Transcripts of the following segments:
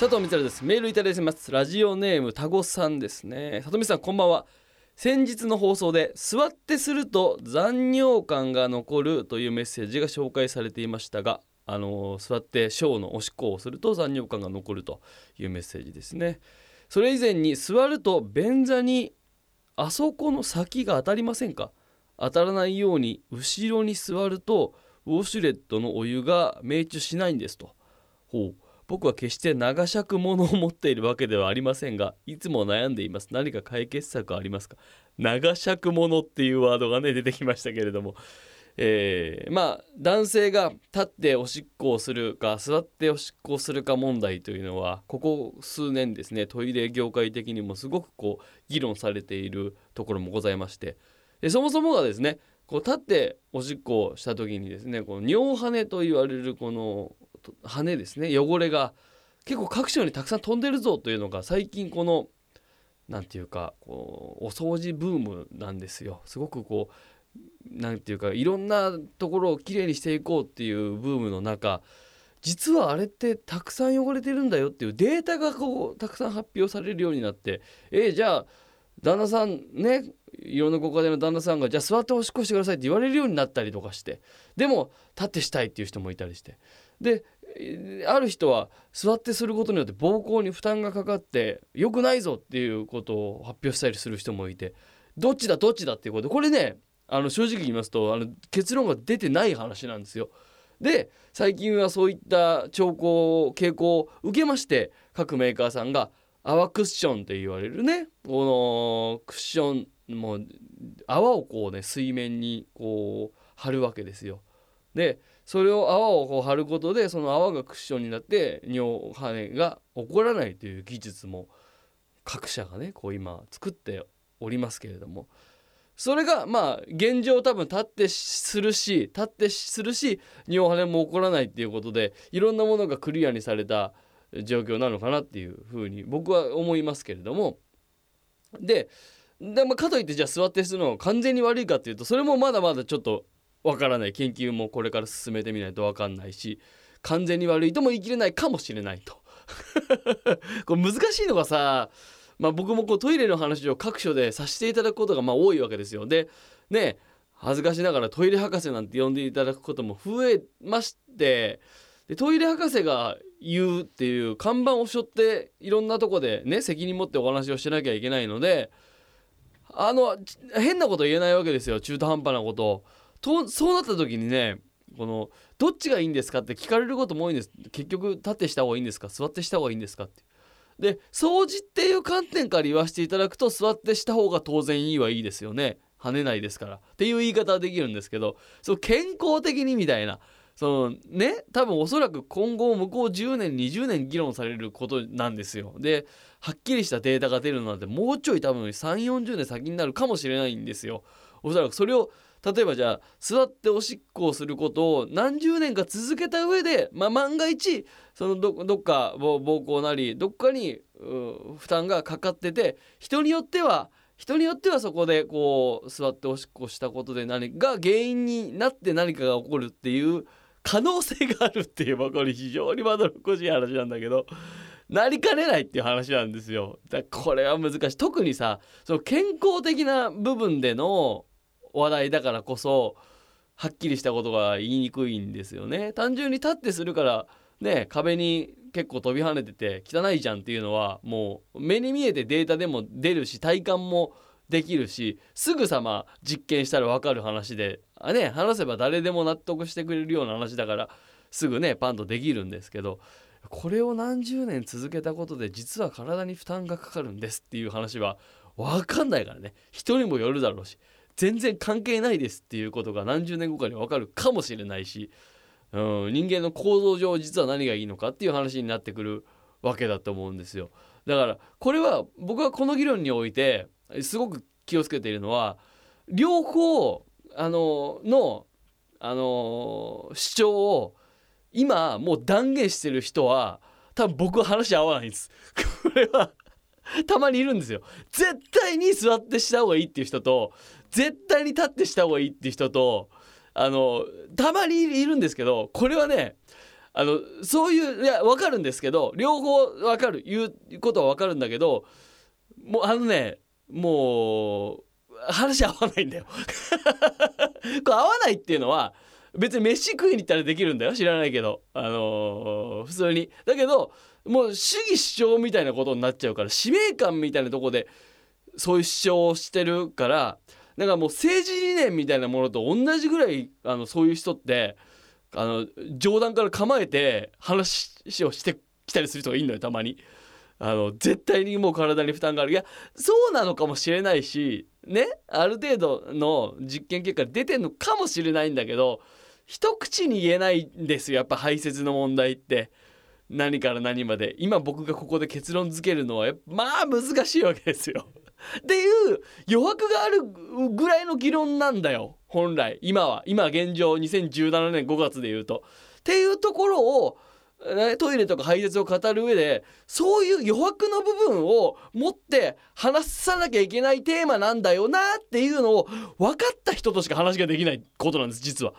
佐藤光です。メールいただいてます。ラジオネームタゴさんですね。里見さんこんばんは。先日の放送で座ってすると残尿感が残るというメッセージが紹介されていましたがあの座って小のおしっこをすると残尿感が残るというメッセージですね。それ以前に座ると便座にあそこの先が当たりませんか？当たらないように後ろに座るとウォシュレットのお湯が命中しないんですと。ほう。僕は決して長尺物を持っているわけではありませんがいつも悩んでいます。何か解決策ありますか？長尺物っていうワードがね出てきましたけれども。えー、まあ男性が立っておしっこをするか座っておしっこをするか問題というのはここ数年ですねトイレ業界的にもすごくこう議論されているところもございまして。でそもそもがですねこう立っておしっこをした時にですねこの尿跳と言われるこの羽ですね汚れが。結構各所にたくさん飛んでるぞというのが最近この何て言うかこうお掃除ブームなんですよ。すごくこう何て言うかいろんなところをきれいにしていこうっていうブームの中実はあれってたくさん汚れてるんだよっていうデータがこうたくさん発表されるようになってえー、じゃあ旦那さんねいろんなご家庭の旦那さんがじゃあ座っておしっこしてくださいって言われるようになったりとかしてでも立ってしたいっていう人もいたりして。である人は座ってすることによって膀胱に負担がかかって良くないぞっていうことを発表したりする人もいてどっちだどっちだっていうことでこれねあの正直言いますとあの結論が出てない話なんですよ。で最近はそういった兆候傾向を受けまして各メーカーさんが泡クッションって言われるねこのクッションも泡をこうね水面にこう貼るわけですよ。でそれを泡をこう貼ることでその泡がクッションになって尿跳ねが起こらないという技術も各社がねこう今作っておりますけれども。それがまあ現状多分立ってするし立ってするし尿跳ねも起こらないっていうことでいろんなものがクリアにされた状況なのかなっていうふうに僕は思いますけれども。でで、まあ、かといってじゃあ座ってするのが完全に悪いかっていうとそれもまだまだちょっとわからない研究もこれから進めてみないとわかんないし完全に悪いとも言い切れないかもしれないと これ難しいのがさまあ、僕もこうトイレの話を各所でさせていただくことがまあ多いわけですよ。でね恥ずかしながらトイレ博士なんて呼んでいただくことも増えましてでトイレ博士が言うっていう看板を背負っていろんなとこでね責任持ってお話をしなきゃいけないのであの変なこと言えないわけですよ中途半端なことを。とそうなった時にねこのどっちがいいんですかって聞かれることも多いんです。結局立ってした方がいいんですか？座ってした方がいいんですかって。で掃除っていう観点から言わせていただくと座ってした方が当然いいはいいですよね。跳ねないですから。っていう言い方はできるんですけどそ健康的にみたいなそのね多分おそらく今後向こう10年20年議論されることなんですよ。ではっきりしたデータが出るのなんてもうちょい多分3 4 0年先になるかもしれないんですよ。おそらくそれを例えばじゃあ座っておしっこをすることを何十年か続けた上で、まあ、万が一そのどどっか膀胱なりどっかに負担がかかってて人によっては人によってはそこでこう座っておしっこしたことで何が原因になって何かが起こるっていう可能性があるっていうこれ非常にまどろっこしい話なんだけど。なりかねないっていう話なんですよ。だこれは難しい。特にさ、その健康的な部分での話題だからこそはっきりしたことが言いにくいんですよね。単純に立ってするからね壁に結構飛び跳ねてて汚いじゃんっていうのはもう目に見えてデータでも出るし体感もできるしすぐさま実験したら分かる話であね話せば誰でも納得してくれるような話だからすぐねパンとできるんですけどこれを何十年続けたことで実は体に負担がかかるんですっていう話は分かんないからね人にもよるだろうし全然関係ないですっていうことが何十年後かに分かるかもしれないし、うん、人間の構造上実は何がいいのかっていう話になってくるわけだと思うんですよ。だからこれは僕はこの議論においてすごく気をつけているのは両方あののあの主張を今もう断言してる人は多分僕は話合わないんです。これはたまにいるんですよ。絶対に座ってした方がいいっていう人と絶対に立ってした方がいいって人とあのたまにいるんですけどこれはねあのそういういや分かるんですけど両方分かる言うことは分かるんだけどもうあのねもう話合わないんだよ。これ合わないっていうのは別に飯食いに行ったらできるんだよ知らないけど。あのー、普通に。だけどもう主義主張みたいなことになっちゃうから使命感みたいなとこでそういう主張をしてるからだからもう政治理念みたいなものと同じぐらいあのそういう人ってあの冗談から構えて話をしてきたりする人がいるのよたまに。あの絶対にもう体に負担があるいやそうなのかもしれないしねある程度の実験結果出てんのかもしれないんだけど一口に言えないんですよやっぱ排泄の問題って何から何まで今僕がここで結論付けるのはまあ難しいわけですよ。っていう余白があるぐらいの議論なんだよ本来今は今現状2017年5月で言うと。っていうところをトイレとか排泄を語る上でそういう余白の部分を持って話さなきゃいけないテーマなんだよなっていうのを分かった人としか話ができないことなんです実は。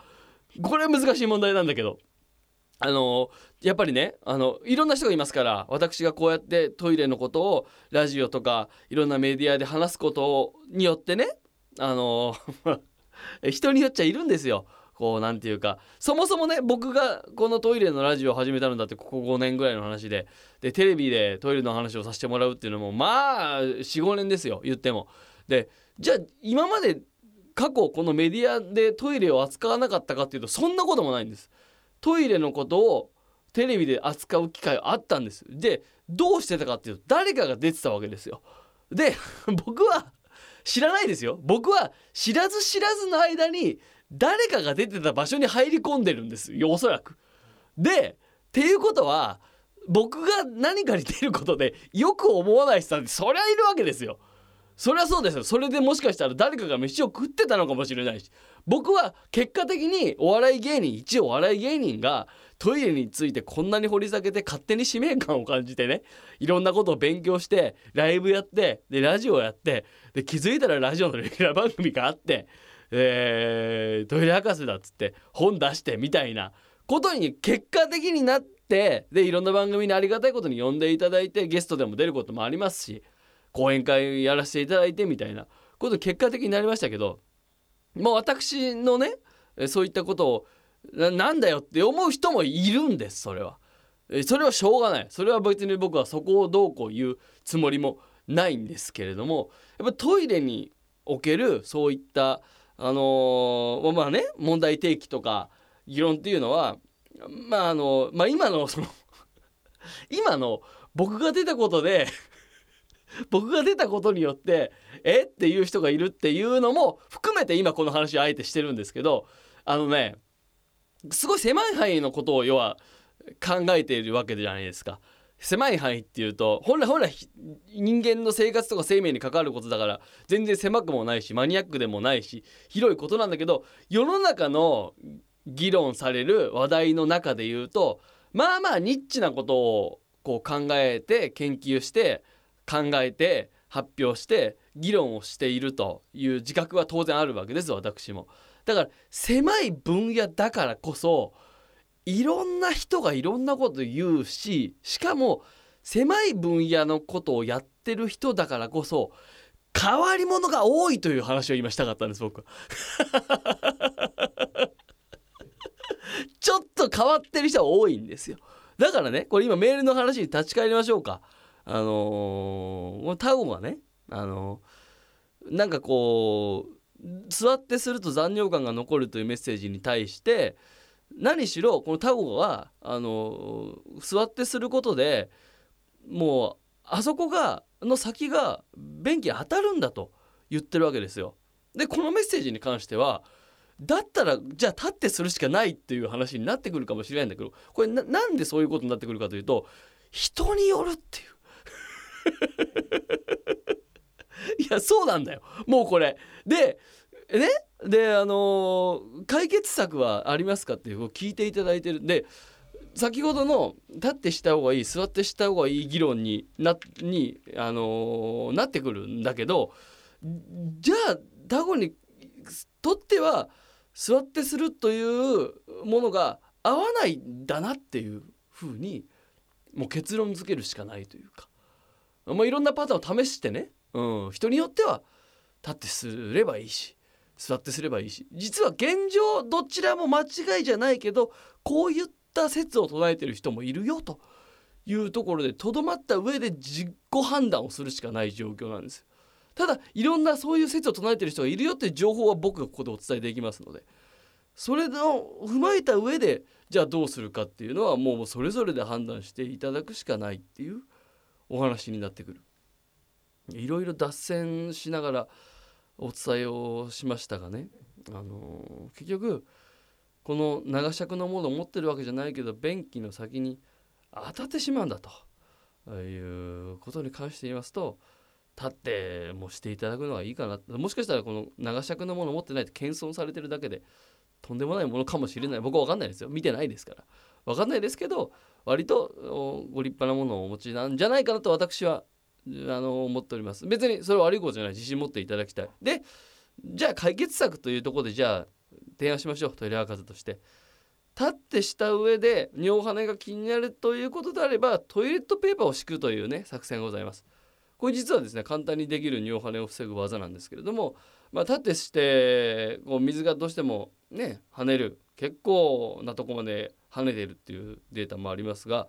これは難しい問題なんだけど。あのやっぱりねあのいろんな人がいますから私がこうやってトイレのことをラジオとかいろんなメディアで話すことによってねあの 人によっちゃいるんですよ。こう何て言うかそもそもね僕がこのトイレのラジオを始めたのだってここ5年ぐらいの話ででテレビでトイレの話をさせてもらうっていうのもまあ45年ですよ言っても。でじゃあ今まで過去このメディアでトイレを扱わなかったかっていうとそんなこともないんです。トイレのことをテレビで扱う機会あったんです。でどうしてたかっていうと誰かが出てたわけですよ。で 僕は知らないですよ僕は知らず知らずの間に誰かが出てた場所に入り込んでるんですよおそらく。でっていうことは僕が何かに出ることでよく思わない人ってそりゃいるわけですよ。そりゃそうですよ。それでもしかしたら誰かが飯を食ってたのかもしれないし。僕は結果的にお笑い芸人一応お笑い芸人がトイレについてこんなに掘り下げて勝手に使命感を感じてね。いろんなことを勉強してライブやってでラジオやってで気づいたらラジオのレギュラー番組があってえー、トイレ博士だっつって本出してみたいな。ことに結果的になってでいろんな番組にありがたいことに呼んでいただいてゲストでも出ることもありますし講演会やらせていただいてみたいなこと結果的になりましたけどもう私のねそういったことをなんだよって思う人もいるんですそれは。それはしょうがないそれは別に僕はそこをどうこう言うつもりもないんですけれどもやっぱトイレにおけるそういったあのー、まあね問題提起とか議論っていうのはまああのまあ今のその今の僕が出たことで僕が出たことによってえ？っていう人がいるっていうのも含めて今この話あえてしてるんですけどあのねすごい狭い範囲のことを要は考えているわけじゃないですか。狭い範囲っていうと本来本来人間の生活とか生命に関わることだから全然狭くもないしマニアックでもないし広いことなんだけど世の中の議論される話題の中で言うとまあまあニッチなことをこう考えて研究して考えて発表して議論をしているという自覚は当然あるわけです私も。だから狭い分野だからこそいろんな人がいろんなこと言うししかも狭い分野のことをやってる人だからこそ変わり者が多いという話を今したかったんです僕は。ちょっと変わってる人は多いんですよ。だからねこれ今メールの話に立ち返りましょうか。あのー、タゴがね、あのー、なんかこう座ってすると残尿感が残るというメッセージに対して何しろこのタゴはあの座ってすることでもうあそこがの先が便器当たるんだと言ってるわけですよ。でこのメッセージに関してはだったらじゃあ立ってするしかないっていう話になってくるかもしれないんだけどこれなんでそういうことになってくるかというと人によるっていう。いやそうなんだよ。もうこれ。でねであのー、解決策はありますかっていうを聞いていただいてるんで先ほどの立ってした方がいい座ってした方がいい議論になに、あのー、なってくるんだけどじゃあタゴにとっては座ってするというものが合わないんだなっていうふうにもう結論付けるしかないというか、まあ、いろんなパターンを試してね、うん、人によっては立ってすればいいし座ってすればいいし。実は現状どちらも間違いじゃないけどこういった説を唱えてる人もいるよというところでとどまった上で実己判断をするしかない状況なんですただいろんなそういう説を唱えてる人がいるよっていう情報は僕がここでお伝えできますので。それを踏まえた上でじゃあどうするかっていうのはもうそれぞれで判断していただくしかないっていうお話になってくる。いろいろ脱線しながらお伝えをしましたがね、あの結局この長尺のものを持ってるわけじゃないけど便器の先に当たってしまうんだと。いうことに関して言いますと立ってもしていただくのがいいかなもしかしたらこの長尺のものを持ってないと謙遜されてるだけでとんでもないものかもしれない。僕は分かんないですよ。見てないですから。分かんないですけど割とご立派なものをお持ちなんじゃないかなと私はあの思っております。別にそれは悪いことじゃない。自信持っていただきたい。でじゃあ解決策というところでじゃあ提案しましょう。トイレ博士として。立ってした上で尿跳ねが気になるということであればトイレットペーパーを敷くというね作戦がございます。これ実はですね簡単にできる尿跳ねを防ぐ技なんですけれども、まあ、立ってしてこう水がどうしてもね跳ねる結構なとこまで跳ねてるっていうデータもありますが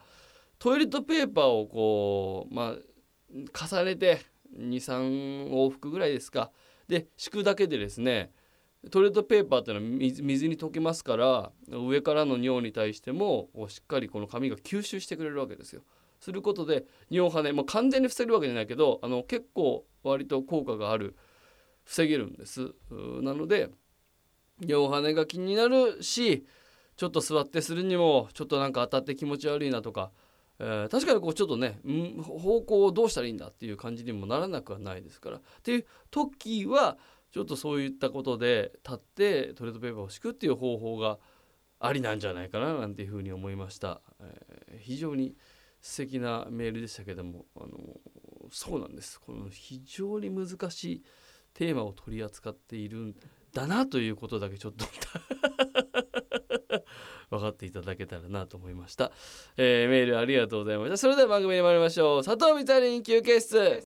トイレットペーパーをこうまあ重ねて23往復ぐらいですかで敷くだけでですねトイレットペーパーっていうのは水に溶けますから上からの尿に対してもしっかりこの紙が吸収してくれるわけですよ。することで尿跳ねもう完全に防げるわけじゃないけどあの結構割と効果がある防げるんです。なので尿跳ねが気になるしちょっと座ってするにもちょっとなんか当たって気持ち悪いなとかえー、確かにこうちょっとね方向をどうしたらいいんだっていう感じにもならなくはないですから。っていう時はちょっとそういったことで立ってトレットペーパーを敷くっていう方法がありなんじゃないかななんていうふうに思いました。えー、非常に素敵なメールでしたけどもあのそうなんですこの非常に難しいテーマを取り扱っているんだなということだけちょっと。分かっていただけたらなと思いました、えー、メールありがとうございました。それでは番組に参りましょう。佐藤みたりん休憩室。